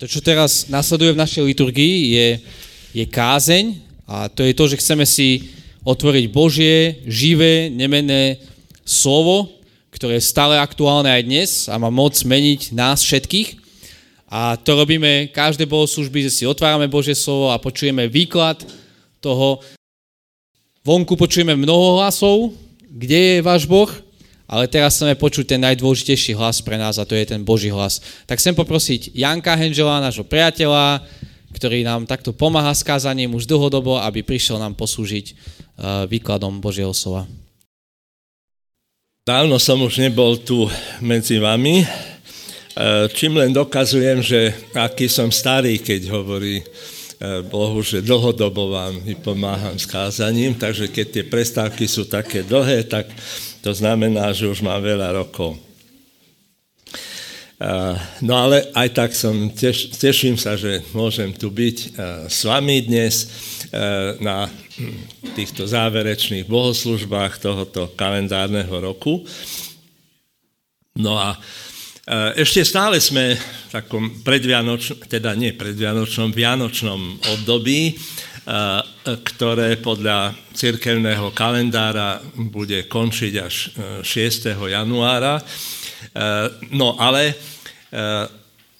to, čo teraz nasleduje v našej liturgii, je, je kázeň a to je to, že chceme si otvoriť Božie, živé, nemenné slovo, ktoré je stále aktuálne aj dnes a má moc meniť nás všetkých. A to robíme každé bohoslužby, že si otvárame Božie slovo a počujeme výklad toho. Vonku počujeme mnoho hlasov, kde je váš Boh, ale teraz chceme počuť ten najdôležitejší hlas pre nás a to je ten Boží hlas. Tak chcem poprosiť Janka Henžela, nášho priateľa, ktorý nám takto pomáha s kázaním už dlhodobo, aby prišiel nám poslúžiť eh, výkladom Božieho slova. Dávno som už nebol tu medzi vami, E, čím len dokazujem, že aký som starý, keď hovorí e, Bohu, že dlhodobo vám pomáham s kázaním, takže keď tie prestávky sú také dlhé, tak to znamená, že už mám veľa rokov. No ale aj tak som, teš, teším sa, že môžem tu byť s vami dnes na týchto záverečných bohoslužbách tohoto kalendárneho roku. No a Eh, ešte stále sme v takom predvianočnom, teda nie predvianočnom, vianočnom období, eh, ktoré podľa cirkevného kalendára bude končiť až 6. Eh, januára. No ale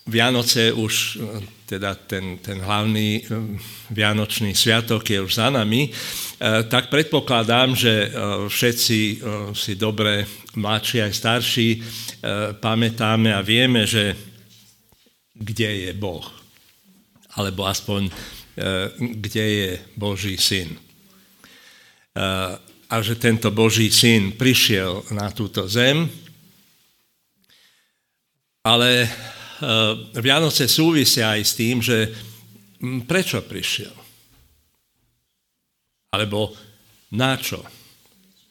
Vianoce už, teda ten, ten hlavný Vianočný sviatok je už za nami, tak predpokladám, že všetci si dobre, mladší aj starší, pamätáme a vieme, že kde je Boh. Alebo aspoň, kde je Boží syn. A že tento Boží syn prišiel na túto zem, ale Vianoce súvisia aj s tým, že prečo prišiel? Alebo na čo?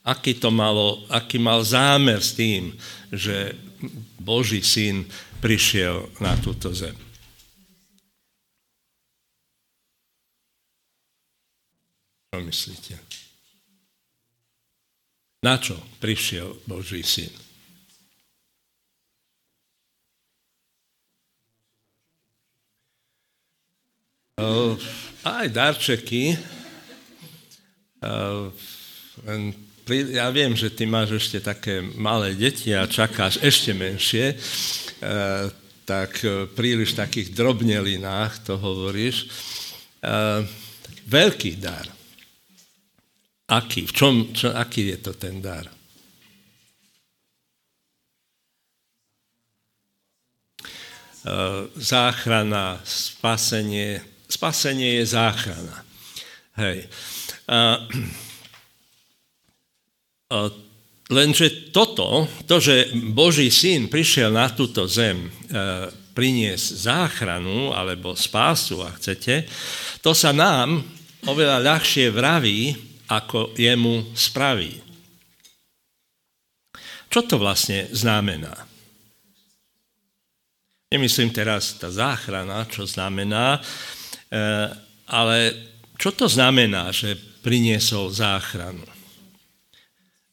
Aký to malo, aký mal zámer s tým, že Boží syn prišiel na túto zem. Čo myslíte? Na čo prišiel Boží syn? Aj darčeky, ja viem, že ty máš ešte také malé deti a čakáš ešte menšie, tak príliš takých drobnelinách to hovoríš. Veľký dar. Aký? V čom, čo, aký je to ten dar? záchrana, spasenie. Spasenie je záchrana. Hej. Lenže toto, to, že Boží syn prišiel na túto zem e, priniesť záchranu alebo spásu, ak chcete, to sa nám oveľa ľahšie vraví, ako jemu spraví. Čo to vlastne znamená? Nemyslím teraz tá záchrana, čo znamená, ale čo to znamená, že priniesol záchranu?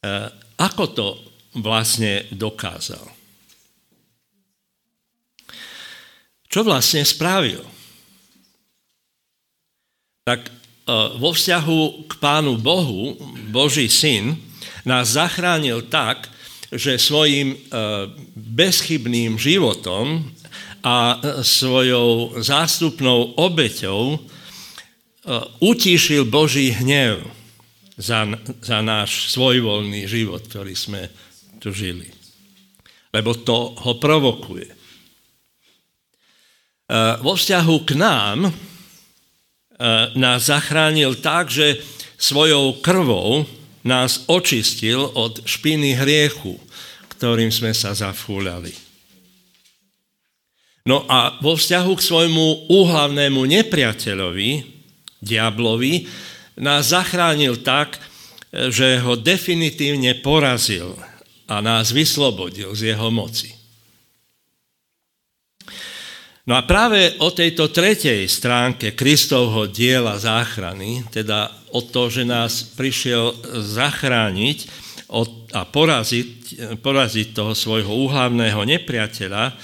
Eh, ako to vlastne dokázal? Čo vlastne spravil? Tak eh, vo vzťahu k Pánu Bohu, Boží syn, nás zachránil tak, že svojim eh, bezchybným životom a svojou zástupnou obeťou utíšil Boží hnev za, za náš svojvoľný život, ktorý sme tu žili. Lebo to ho provokuje. E, vo vzťahu k nám e, nás zachránil tak, že svojou krvou nás očistil od špiny hriechu, ktorým sme sa zafúľali. No a vo vzťahu k svojmu úhlavnému nepriateľovi, diablovi, nás zachránil tak, že ho definitívne porazil a nás vyslobodil z jeho moci. No a práve o tejto tretej stránke Kristovho diela záchrany, teda o to, že nás prišiel zachrániť a poraziť, poraziť toho svojho úhlavného nepriateľa,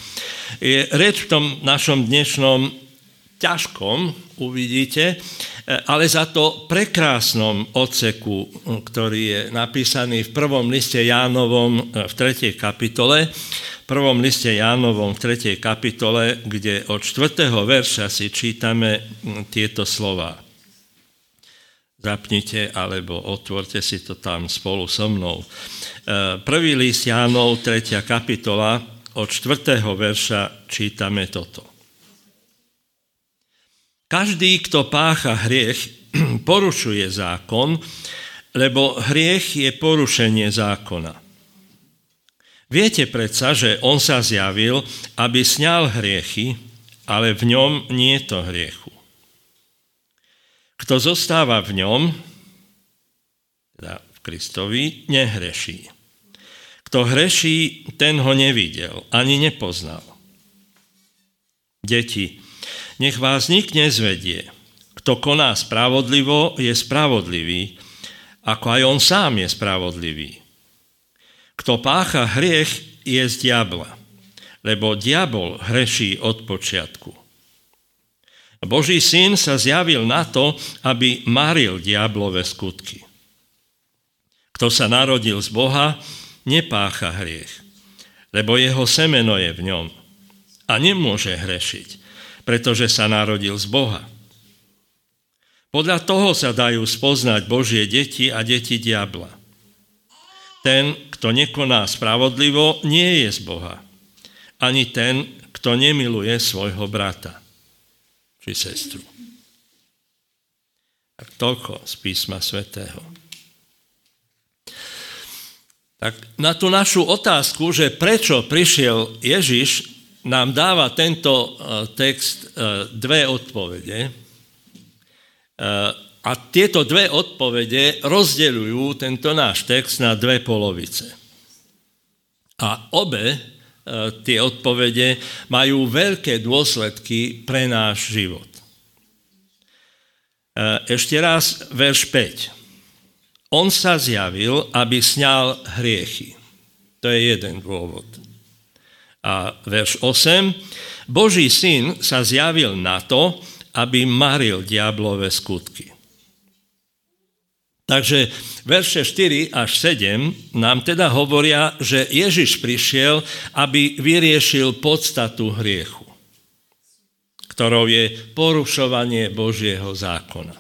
je reč v tom našom dnešnom ťažkom, uvidíte, ale za to prekrásnom odseku, ktorý je napísaný v prvom liste Jánovom v 3. kapitole, v prvom liste Jánovom v 3. kapitole, kde od 4. verša si čítame tieto slova. Zapnite alebo otvorte si to tam spolu so mnou. E, prvý list Jánov, 3. kapitola, od 4. verša čítame toto. Každý, kto pácha hriech, porušuje zákon, lebo hriech je porušenie zákona. Viete predsa, že on sa zjavil, aby sňal hriechy, ale v ňom nie je to hriechu. Kto zostáva v ňom, teda v Kristovi, nehreší. Kto hreší, ten ho nevidel, ani nepoznal. Deti, nech vás nik nezvedie. Kto koná spravodlivo, je spravodlivý, ako aj on sám je spravodlivý. Kto pácha hriech, je z diabla, lebo diabol hreší od počiatku. Boží syn sa zjavil na to, aby maril diablové skutky. Kto sa narodil z Boha, nepácha hriech, lebo jeho semeno je v ňom a nemôže hrešiť, pretože sa narodil z Boha. Podľa toho sa dajú spoznať Božie deti a deti diabla. Ten, kto nekoná spravodlivo, nie je z Boha. Ani ten, kto nemiluje svojho brata či sestru. Tak toľko z písma svätého. Tak na tú našu otázku, že prečo prišiel Ježiš, nám dáva tento e, text e, dve odpovede. E, a tieto dve odpovede rozdeľujú tento náš text na dve polovice. A obe tie odpovede majú veľké dôsledky pre náš život. Ešte raz, verš 5. On sa zjavil, aby sňal hriechy. To je jeden dôvod. A verš 8. Boží syn sa zjavil na to, aby maril diablové skutky. Takže verše 4 až 7 nám teda hovoria, že Ježiš prišiel, aby vyriešil podstatu hriechu, ktorou je porušovanie Božieho zákona.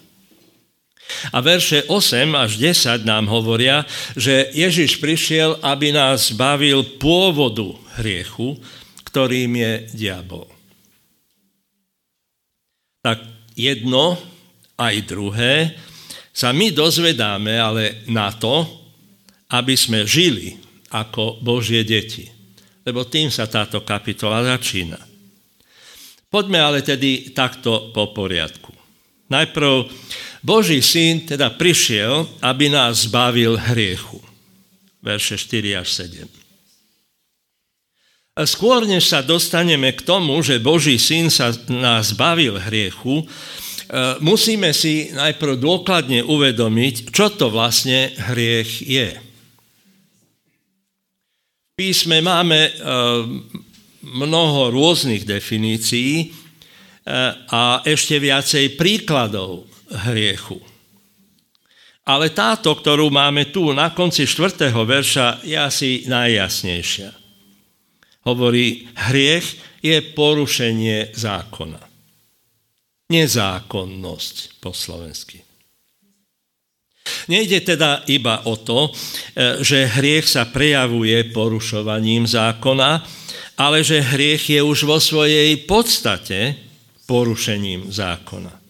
A verše 8 až 10 nám hovoria, že Ježiš prišiel, aby nás zbavil pôvodu hriechu, ktorým je diabol. Tak jedno aj druhé sa my dozvedáme ale na to, aby sme žili ako Božie deti. Lebo tým sa táto kapitola začína. Poďme ale tedy takto po poriadku. Najprv Boží syn teda prišiel, aby nás zbavil hriechu. Verše 4 až 7. A skôr, než sa dostaneme k tomu, že Boží syn sa nás zbavil hriechu, e, musíme si najprv dôkladne uvedomiť, čo to vlastne hriech je. V písme máme e, mnoho rôznych definícií e, a ešte viacej príkladov hriechu. Ale táto, ktorú máme tu na konci 4. verša, je asi najjasnejšia. Hovorí, hriech je porušenie zákona. Nezákonnosť po slovensky. Nejde teda iba o to, e, že hriech sa prejavuje porušovaním zákona, ale že hriech je už vo svojej podstate porušením zákona.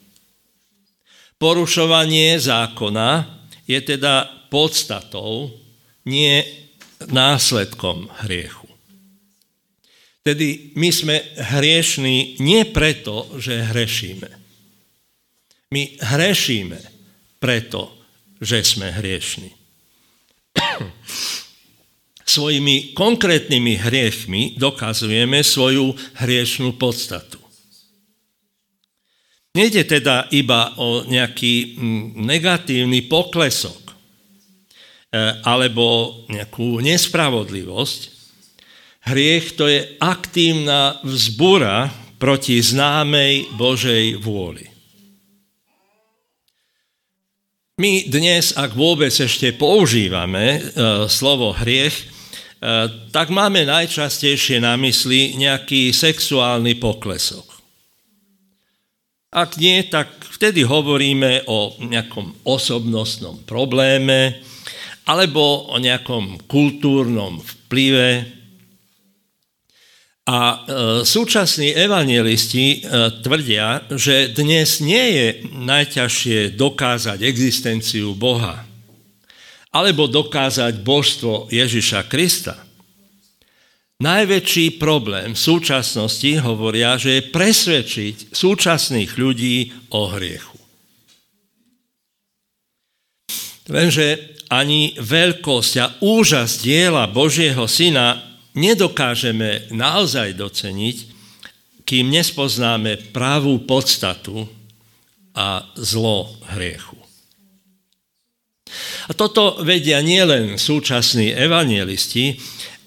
Porušovanie zákona je teda podstatou, nie následkom hriechu. Tedy my sme hriešní nie preto, že hrešíme. My hrešíme preto, že sme hriešní. Svojimi konkrétnymi hriechmi dokazujeme svoju hriešnú podstatu. Nejde teda iba o nejaký mm, negatívny poklesok e, alebo nejakú nespravodlivosť. Hriech to je aktívna vzbura proti známej Božej vôli. My dnes, ak vôbec ešte používame e, slovo hriech, e, tak máme najčastejšie na mysli nejaký sexuálny poklesok. Ak nie, tak vtedy hovoríme o nejakom osobnostnom probléme alebo o nejakom kultúrnom vplyve a e, súčasní evangelisti e, tvrdia, že dnes nie je najťažšie dokázať existenciu Boha alebo dokázať božstvo Ježiša Krista. Najväčší problém v súčasnosti hovoria, že je presvedčiť súčasných ľudí o hriechu. Lenže ani veľkosť a úžas diela Božieho Syna nedokážeme naozaj doceniť, kým nespoznáme pravú podstatu a zlo hriechu. A toto vedia nielen súčasní evangelisti,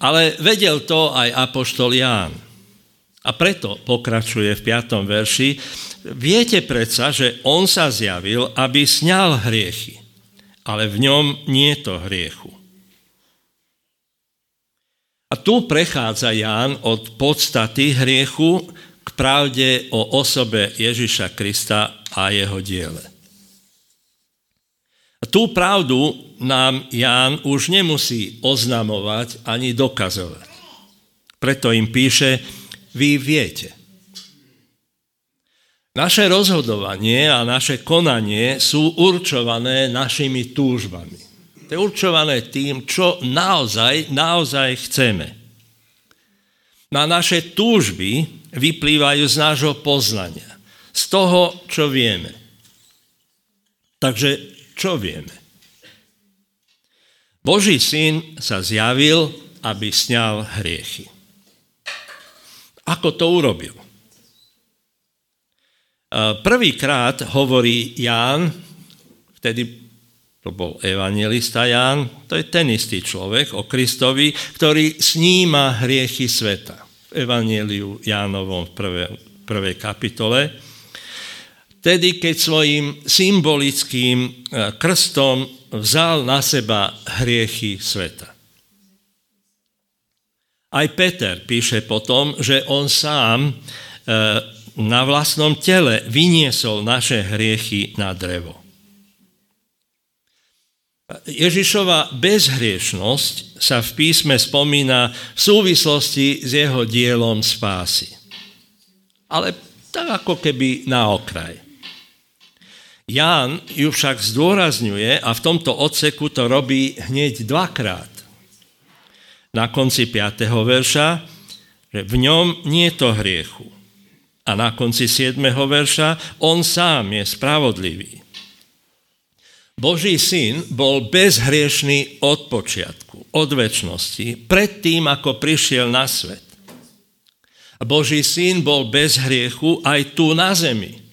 ale vedel to aj apoštol Ján. A preto pokračuje v 5. verši, viete predsa, že on sa zjavil, aby sňal hriechy, ale v ňom nie to hriechu. A tu prechádza Ján od podstaty hriechu k pravde o osobe Ježiša Krista a jeho diele. Tú pravdu nám Ján už nemusí oznamovať ani dokazovať. Preto im píše, vy viete. Naše rozhodovanie a naše konanie sú určované našimi túžbami. To je určované tým, čo naozaj, naozaj chceme. Na naše túžby vyplývajú z nášho poznania, z toho, čo vieme. Takže čo vieme? Boží syn sa zjavil, aby sňal hriechy. Ako to urobil? Prvýkrát hovorí Ján, vtedy to bol evangelista Ján, to je ten istý človek o Kristovi, ktorý sníma hriechy sveta. V evangeliu Jánovom v prvej, prvej kapitole. Tedy, keď svojim symbolickým e, krstom vzal na seba hriechy sveta. Aj Peter píše potom, že on sám e, na vlastnom tele vyniesol naše hriechy na drevo. Ježišova bezhriešnosť sa v písme spomína v súvislosti s jeho dielom spásy. Ale tak ako keby na okraj. Ján ju však zdôrazňuje a v tomto odseku to robí hneď dvakrát. Na konci 5. verša, že v ňom nie je to hriechu. A na konci 7. verša, on sám je spravodlivý. Boží syn bol bezhriešný od počiatku, od väčšnosti, predtým, ako prišiel na svet. Boží syn bol bez hriechu aj tu na zemi.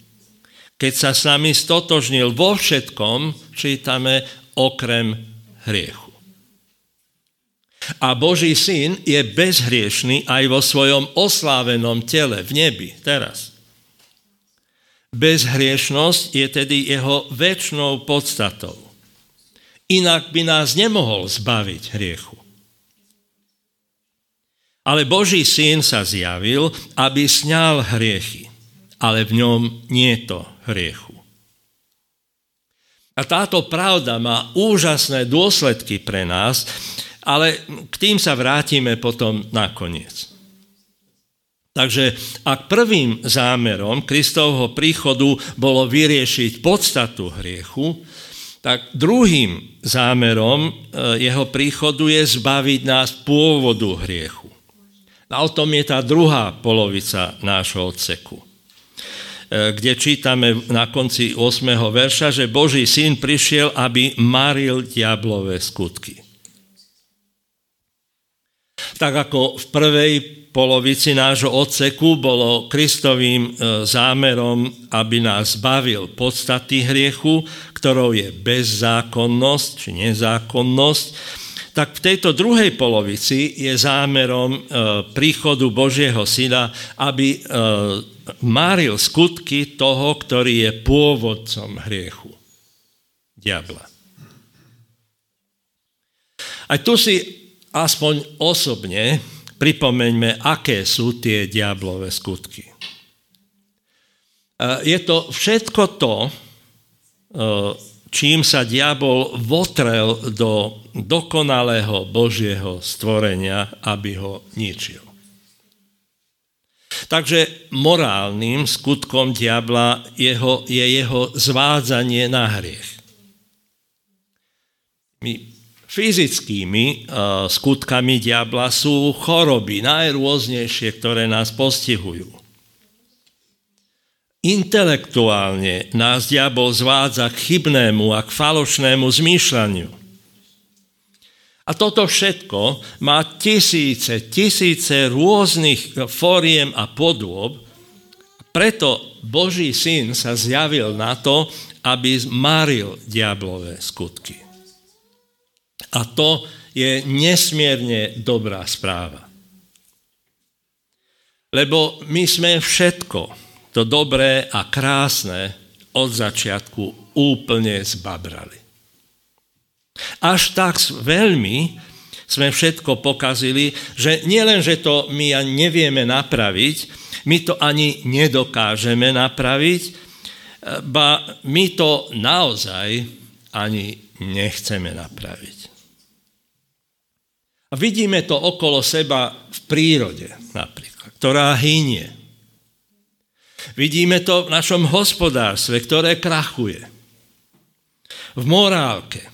Keď sa s nami stotožnil vo všetkom, čítame okrem hriechu. A Boží syn je bezhriešný aj vo svojom oslávenom tele v nebi teraz. Bezhriešnosť je tedy jeho väčšnou podstatou. Inak by nás nemohol zbaviť hriechu. Ale Boží syn sa zjavil, aby sňal hriechy, ale v ňom nie to hriechu. A táto pravda má úžasné dôsledky pre nás, ale k tým sa vrátime potom nakoniec. Takže ak prvým zámerom Kristovho príchodu bolo vyriešiť podstatu hriechu, tak druhým zámerom e, jeho príchodu je zbaviť nás pôvodu hriechu. A o tom je tá druhá polovica nášho odseku, kde čítame na konci 8. verša, že Boží syn prišiel, aby maril diablové skutky. Tak ako v prvej polovici nášho odseku bolo Kristovým e, zámerom, aby nás zbavil podstaty hriechu, ktorou je bezzákonnosť či nezákonnosť, tak v tejto druhej polovici je zámerom e, príchodu Božieho syna, aby e, máril skutky toho, ktorý je pôvodcom hriechu. Diabla. Aj tu si aspoň osobne pripomeňme, aké sú tie diablové skutky. E, je to všetko to, e, čím sa diabol votrel do dokonalého Božieho stvorenia, aby ho ničil. Takže morálnym skutkom diabla jeho, je jeho zvádzanie na hriech. My Fyzickými uh, skutkami diabla sú choroby, najrôznejšie, ktoré nás postihujú. Intelektuálne nás diabol zvádza k chybnému a k falošnému zmýšľaniu. A toto všetko má tisíce, tisíce rôznych fóriem a podôb, preto Boží syn sa zjavil na to, aby maril diablové skutky. A to je nesmierne dobrá správa. Lebo my sme všetko, to dobré a krásne, od začiatku úplne zbabrali. Až tak veľmi sme všetko pokazili, že nielen, že to my nevieme napraviť, my to ani nedokážeme napraviť, ba my to naozaj ani nechceme napraviť. Vidíme to okolo seba v prírode napríklad, ktorá hynie. Vidíme to v našom hospodárstve, ktoré krachuje. V morálke,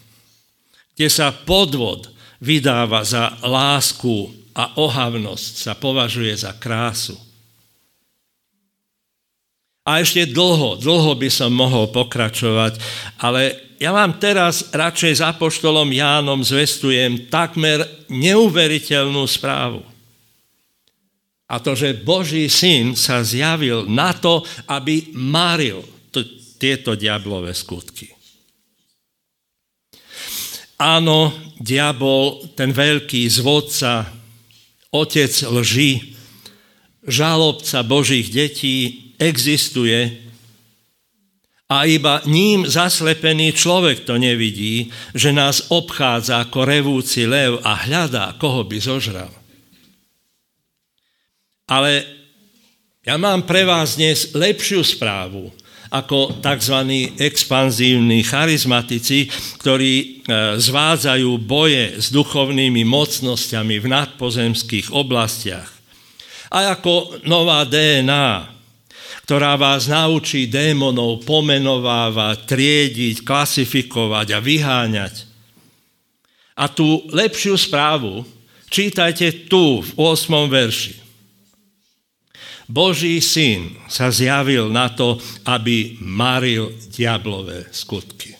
kde sa podvod vydáva za lásku a ohavnosť, sa považuje za krásu. A ešte dlho, dlho by som mohol pokračovať, ale ja vám teraz radšej za poštolom Jánom zvestujem takmer neuveriteľnú správu. A to, že Boží syn sa zjavil na to, aby maril t- tieto diablové skutky. Áno, diabol, ten veľký zvodca, otec lži, žalobca Božích detí, existuje a iba ním zaslepený človek to nevidí, že nás obchádza ako revúci lev a hľadá, koho by zožral. Ale ja mám pre vás dnes lepšiu správu ako tzv. expanzívni charizmatici, ktorí e, zvádzajú boje s duchovnými mocnosťami v nadpozemských oblastiach. A ako nová DNA, ktorá vás naučí démonov pomenovávať, triediť, klasifikovať a vyháňať. A tú lepšiu správu čítajte tu v 8. verši. Boží syn sa zjavil na to, aby maril diablové skutky.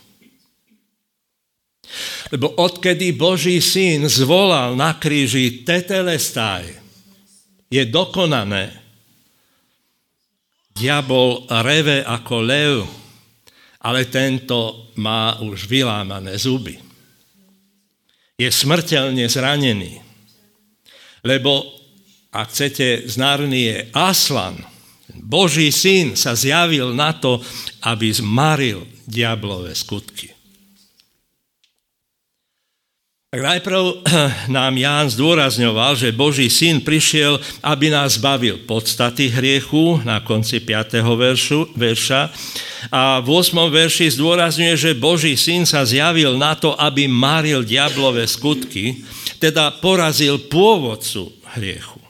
Lebo odkedy Boží syn zvolal na kríži tetelestaj, je dokonané, Diabol reve ako lev, ale tento má už vylámané zuby. Je smrteľne zranený, lebo ak chcete, z Narnie Aslan, Boží syn sa zjavil na to, aby zmaril diablové skutky. Tak najprv nám Ján zdôrazňoval, že Boží syn prišiel, aby nás bavil podstaty hriechu na konci 5. Veršu, verša. A v 8. verši zdôrazňuje, že Boží syn sa zjavil na to, aby maril diablové skutky, teda porazil pôvodcu hriechu.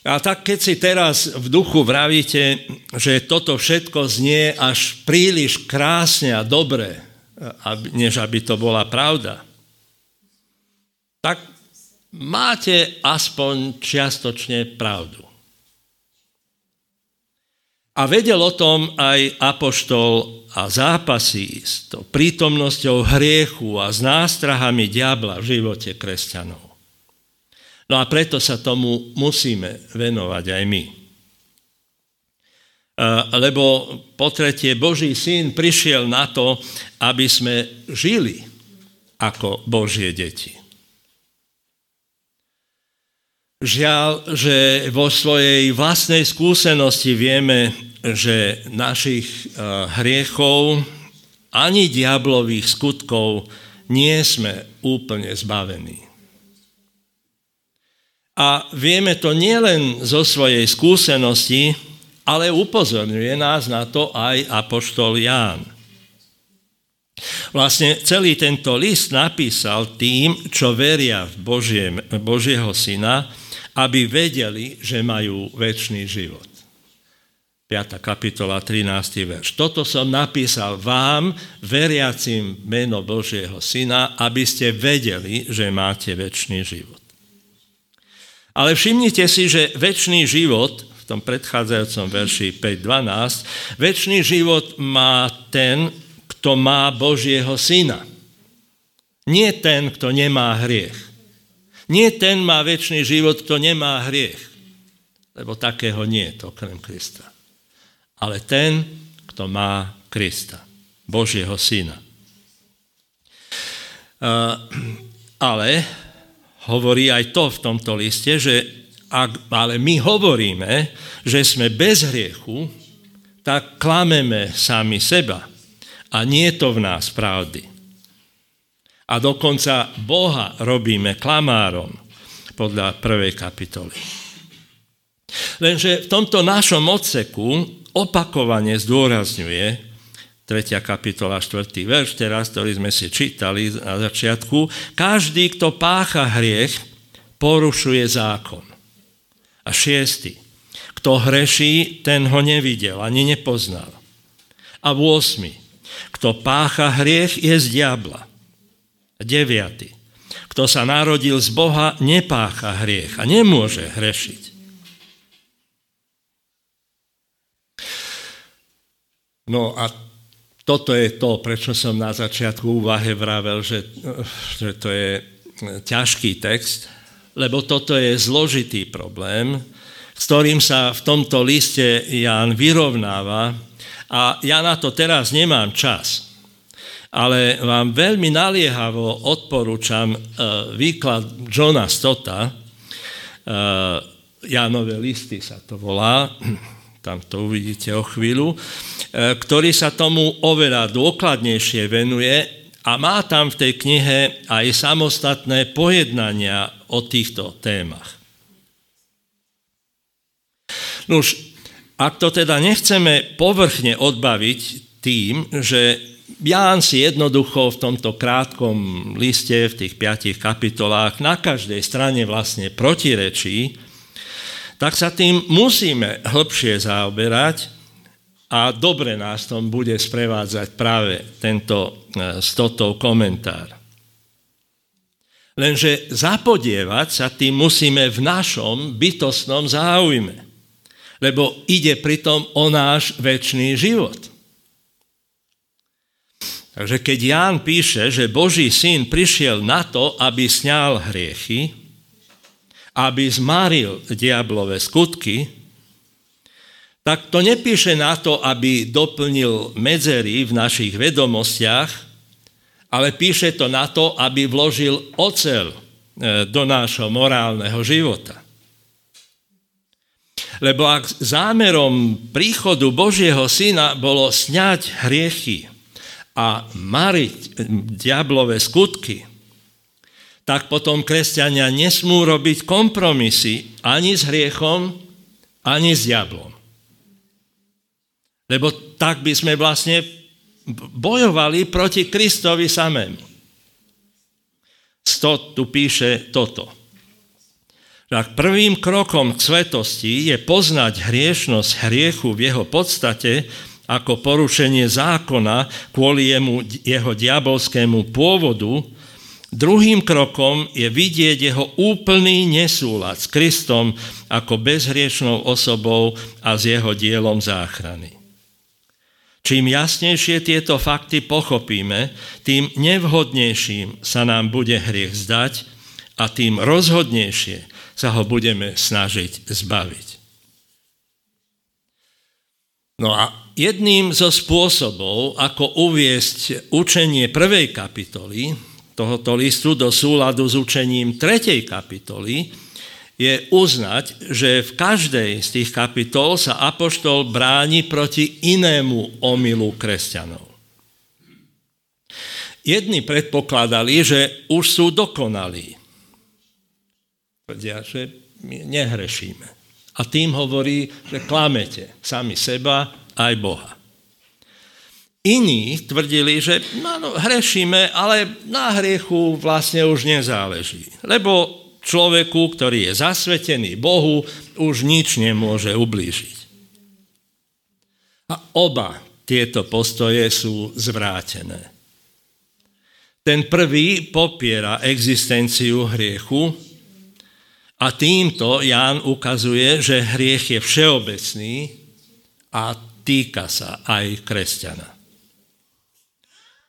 A tak keď si teraz v duchu vravíte, že toto všetko znie až príliš krásne a dobre, než aby to bola pravda, tak máte aspoň čiastočne pravdu. A vedel o tom aj apoštol a zápasí s to prítomnosťou hriechu a s nástrahami diabla v živote kresťanov. No a preto sa tomu musíme venovať aj my. lebo po tretie Boží syn prišiel na to, aby sme žili ako Božie deti. Žiaľ, že vo svojej vlastnej skúsenosti vieme, že našich e, hriechov ani diablových skutkov nie sme úplne zbavení. A vieme to nielen zo svojej skúsenosti, ale upozorňuje nás na to aj apoštol Ján. Vlastne celý tento list napísal tým, čo veria v Božie, Božieho syna, aby vedeli, že majú väčší život. 5. kapitola, 13. verš. Toto som napísal vám, veriacim meno Božieho Syna, aby ste vedeli, že máte väčší život. Ale všimnite si, že väčší život, v tom predchádzajúcom verši 5.12, väčší život má ten, kto má Božieho Syna. Nie ten, kto nemá hriech. Nie ten má väčší život, kto nemá hriech, lebo takého nie je to okrem Krista. Ale ten, kto má Krista, Božieho Syna. Ale hovorí aj to v tomto liste, že ak, ale my hovoríme, že sme bez hriechu, tak klameme sami seba. A nie je to v nás pravdy a dokonca Boha robíme klamárom podľa prvej kapitoly. Lenže v tomto našom odseku opakovane zdôrazňuje 3. kapitola, 4. verš, teraz, ktorý sme si čítali na začiatku, každý, kto pácha hriech, porušuje zákon. A šiestý, kto hreší, ten ho nevidel, ani nepoznal. A 8. Kto pácha hriech, je z diabla. 9. Kto sa narodil z Boha, nepácha hriech a nemôže hrešiť. No a toto je to, prečo som na začiatku úvahe vravel, že, že to je ťažký text, lebo toto je zložitý problém, s ktorým sa v tomto liste Jan vyrovnáva. A ja na to teraz nemám čas ale vám veľmi naliehavo odporúčam uh, výklad Johna Stota, uh, Janové listy sa to volá, tam to uvidíte o chvíľu, uh, ktorý sa tomu oveľa dôkladnejšie venuje a má tam v tej knihe aj samostatné pojednania o týchto témach. Nuž, ak to teda nechceme povrchne odbaviť tým, že Ján si jednoducho v tomto krátkom liste, v tých piatich kapitolách, na každej strane vlastne protirečí, tak sa tým musíme hĺbšie zaoberať a dobre nás tom bude sprevádzať práve tento e, stotov komentár. Lenže zapodievať sa tým musíme v našom bytostnom záujme, lebo ide pritom o náš väčší život. Takže keď Ján píše, že Boží syn prišiel na to, aby sňal hriechy, aby zmaril diablové skutky, tak to nepíše na to, aby doplnil medzery v našich vedomostiach, ale píše to na to, aby vložil ocel e, do nášho morálneho života. Lebo ak zámerom príchodu Božieho syna bolo sňať hriechy, a mariť diablové skutky, tak potom kresťania nesmú robiť kompromisy ani s hriechom, ani s diablom. Lebo tak by sme vlastne bojovali proti Kristovi samému. Sto tu píše toto. Tak prvým krokom k svetosti je poznať hriešnosť hriechu v jeho podstate ako porušenie zákona kvôli jemu, jeho diabolskému pôvodu, druhým krokom je vidieť jeho úplný nesúlad s Kristom ako bezhriešnou osobou a s jeho dielom záchrany. Čím jasnejšie tieto fakty pochopíme, tým nevhodnejším sa nám bude hriech zdať a tým rozhodnejšie sa ho budeme snažiť zbaviť. No a jedným zo spôsobov, ako uviesť učenie prvej kapitoly tohoto listu do súladu s učením tretej kapitoly, je uznať, že v každej z tých kapitol sa apoštol bráni proti inému omylu kresťanov. Jedni predpokladali, že už sú dokonalí. Tvrdia, že my nehrešíme. A tým hovorí, že klamete sami seba aj Boha. Iní tvrdili, že no, no, hrešíme, ale na hriechu vlastne už nezáleží. Lebo človeku, ktorý je zasvetený Bohu, už nič nemôže ublížiť. A oba tieto postoje sú zvrátené. Ten prvý popiera existenciu hriechu a týmto Ján ukazuje, že hriech je všeobecný a týka sa aj kresťana.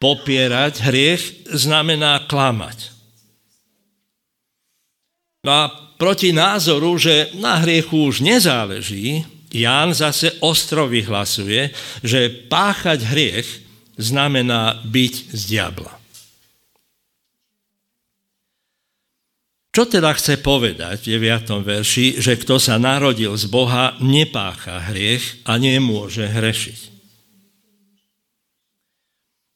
Popierať hriech znamená klamať. No a proti názoru, že na hriechu už nezáleží, Ján zase ostro vyhlasuje, že páchať hriech znamená byť z diabla. Čo teda chce povedať v 9. verši, že kto sa narodil z Boha, nepácha hriech a nemôže hrešiť?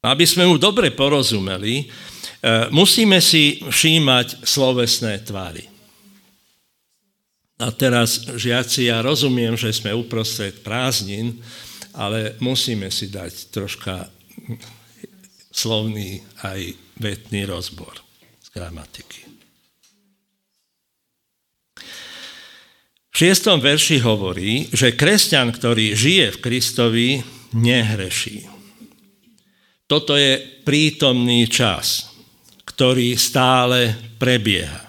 Aby sme mu dobre porozumeli, e, musíme si všímať slovesné tvary. A teraz, žiaci, ja rozumiem, že sme uprostred prázdnin, ale musíme si dať troška slovný aj vetný rozbor z gramatiky. V šiestom verši hovorí, že kresťan, ktorý žije v Kristovi, nehreší. Toto je prítomný čas, ktorý stále prebieha.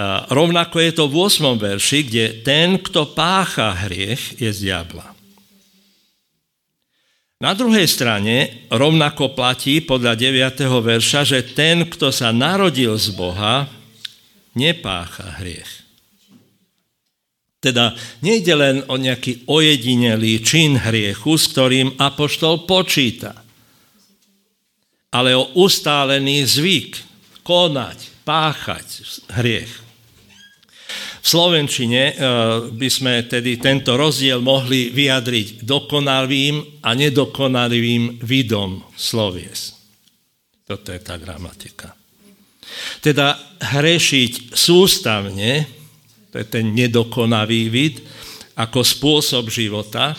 A rovnako je to v 8. verši, kde ten, kto pácha hriech, je z diabla. Na druhej strane rovnako platí podľa 9. verša, že ten, kto sa narodil z Boha, nepácha hriech. Teda nejde len o nejaký ojedinelý čin hriechu, s ktorým apoštol počíta, ale o ustálený zvyk konať, páchať hriech. V Slovenčine eh, by sme tedy tento rozdiel mohli vyjadriť dokonalým a nedokonalým vidom slovies. Toto je tá gramatika. Teda hrešiť sústavne, to je ten nedokonavý vid, ako spôsob života,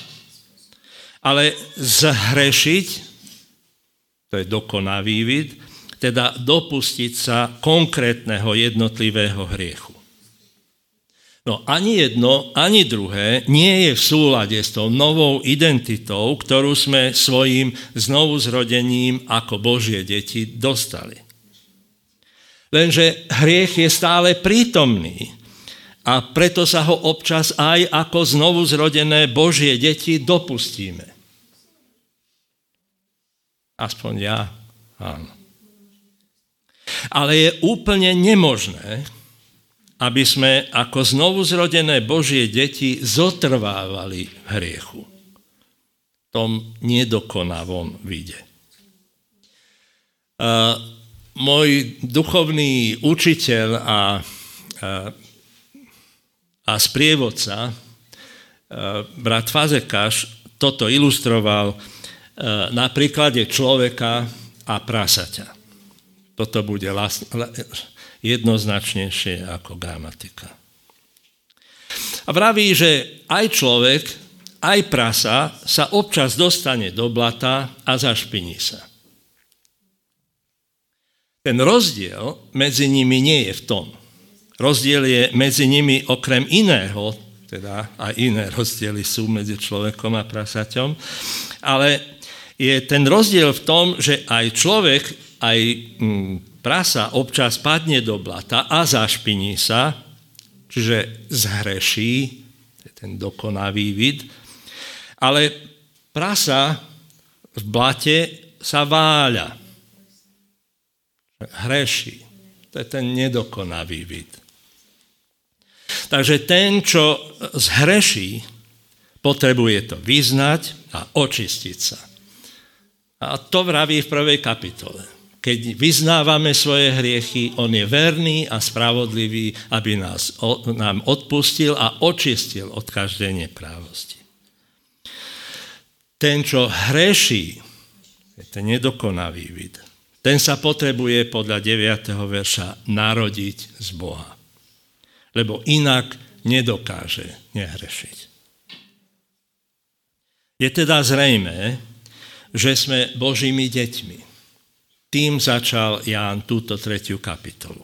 ale zhrešiť, to je dokonavý vid, teda dopustiť sa konkrétneho jednotlivého hriechu. No ani jedno, ani druhé nie je v súlade s tou novou identitou, ktorú sme svojim znovuzrodením ako Božie deti dostali. Lenže hriech je stále prítomný a preto sa ho občas aj ako znovu zrodené Božie deti dopustíme. Aspoň ja, áno. Ale je úplne nemožné, aby sme ako znovu zrodené Božie deti zotrvávali v hriechu. Tom nedokonavom vide. Uh, môj duchovný učiteľ a, uh, a sprievodca, e, brat Fazekáš, toto ilustroval e, na príklade človeka a prasaťa. Toto bude jednoznačnejšie ako gramatika. A vraví, že aj človek, aj prasa sa občas dostane do blata a zašpiní sa. Ten rozdiel medzi nimi nie je v tom, Rozdiel je medzi nimi okrem iného, teda aj iné rozdiely sú medzi človekom a prasaťom, ale je ten rozdiel v tom, že aj človek, aj mm, prasa občas padne do blata a zašpiní sa, čiže zhreší, to je ten dokonavý vid, ale prasa v blate sa váľa, hreší. To je ten nedokonavý vid. Takže ten, čo zhreší, Potrebuje to vyznať a očistiť sa. A to vraví v prvej kapitole. Keď vyznávame svoje hriechy, on je verný a spravodlivý, aby nás, nám odpustil a očistil od každej neprávosti. Ten, čo hreší, je ten nedokonavý vid. Ten sa potrebuje podľa 9. verša narodiť z Boha. Lebo inak nedokáže nehrešiť. Je teda zrejme, že sme Božími deťmi. Tým začal Ján túto tretiu kapitolu.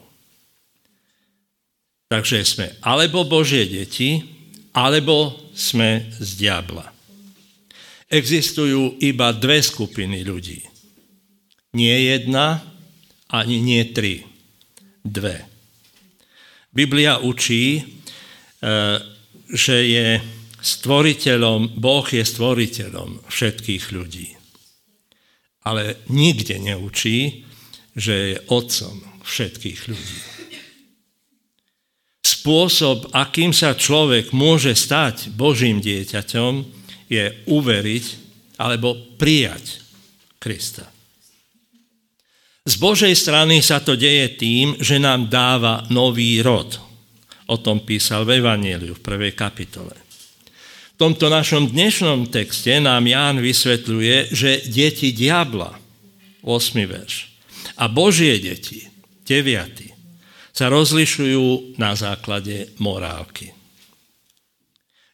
Takže sme alebo Božie deti, alebo sme z diabla. Existujú iba dve skupiny ľudí. Nie jedna, ani nie tri. Dve. Biblia učí, e, že je stvoriteľom, Boh je stvoriteľom všetkých ľudí. Ale nikde neučí, že je otcom všetkých ľudí. Spôsob, akým sa človek môže stať Božím dieťaťom, je uveriť alebo prijať Krista. Z Božej strany sa to deje tým, že nám dáva nový rod. O tom písal v Evangeliu v prvej kapitole. V tomto našom dnešnom texte nám Ján vysvetľuje, že deti diabla, 8. verš, a Božie deti, 9. sa rozlišujú na základe morálky.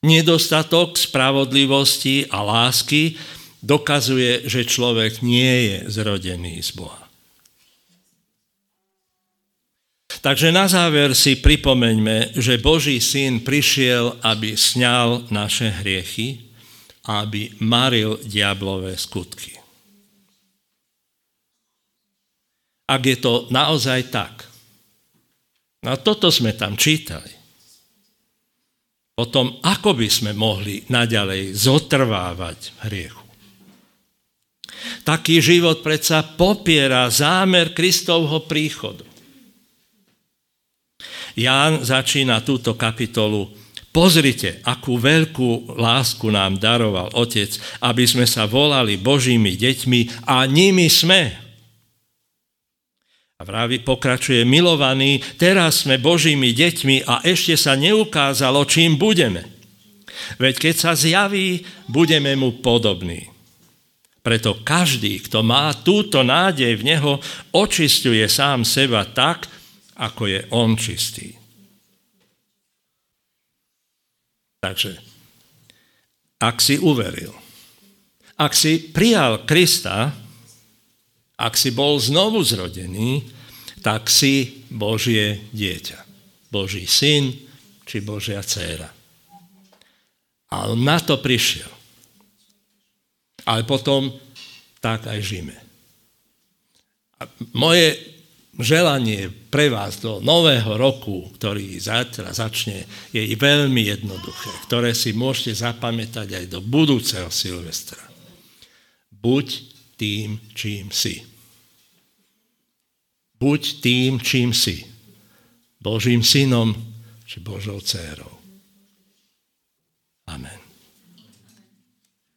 Nedostatok spravodlivosti a lásky dokazuje, že človek nie je zrodený z Boha. Takže na záver si pripomeňme, že Boží syn prišiel, aby sňal naše hriechy aby maril diablové skutky. Ak je to naozaj tak, na toto sme tam čítali, potom ako by sme mohli naďalej zotrvávať hriechu. Taký život predsa popiera zámer Kristovho príchodu. Ján začína túto kapitolu Pozrite, akú veľkú lásku nám daroval Otec, aby sme sa volali Božími deťmi a nimi sme. A vravi pokračuje, milovaní, teraz sme Božími deťmi a ešte sa neukázalo, čím budeme. Veď keď sa zjaví, budeme mu podobní. Preto každý, kto má túto nádej v Neho, očistuje sám seba tak, ako je on čistý. Takže, ak si uveril, ak si prijal Krista, ak si bol znovu zrodený, tak si Božie dieťa. Boží syn či Božia dcéra. A on na to prišiel. Ale potom tak aj žijeme. A moje želanie pre vás do nového roku, ktorý zajtra začne, je veľmi jednoduché, ktoré si môžete zapamätať aj do budúceho Silvestra. Buď tým, čím si. Buď tým, čím si. Božím synom či Božou dcérou.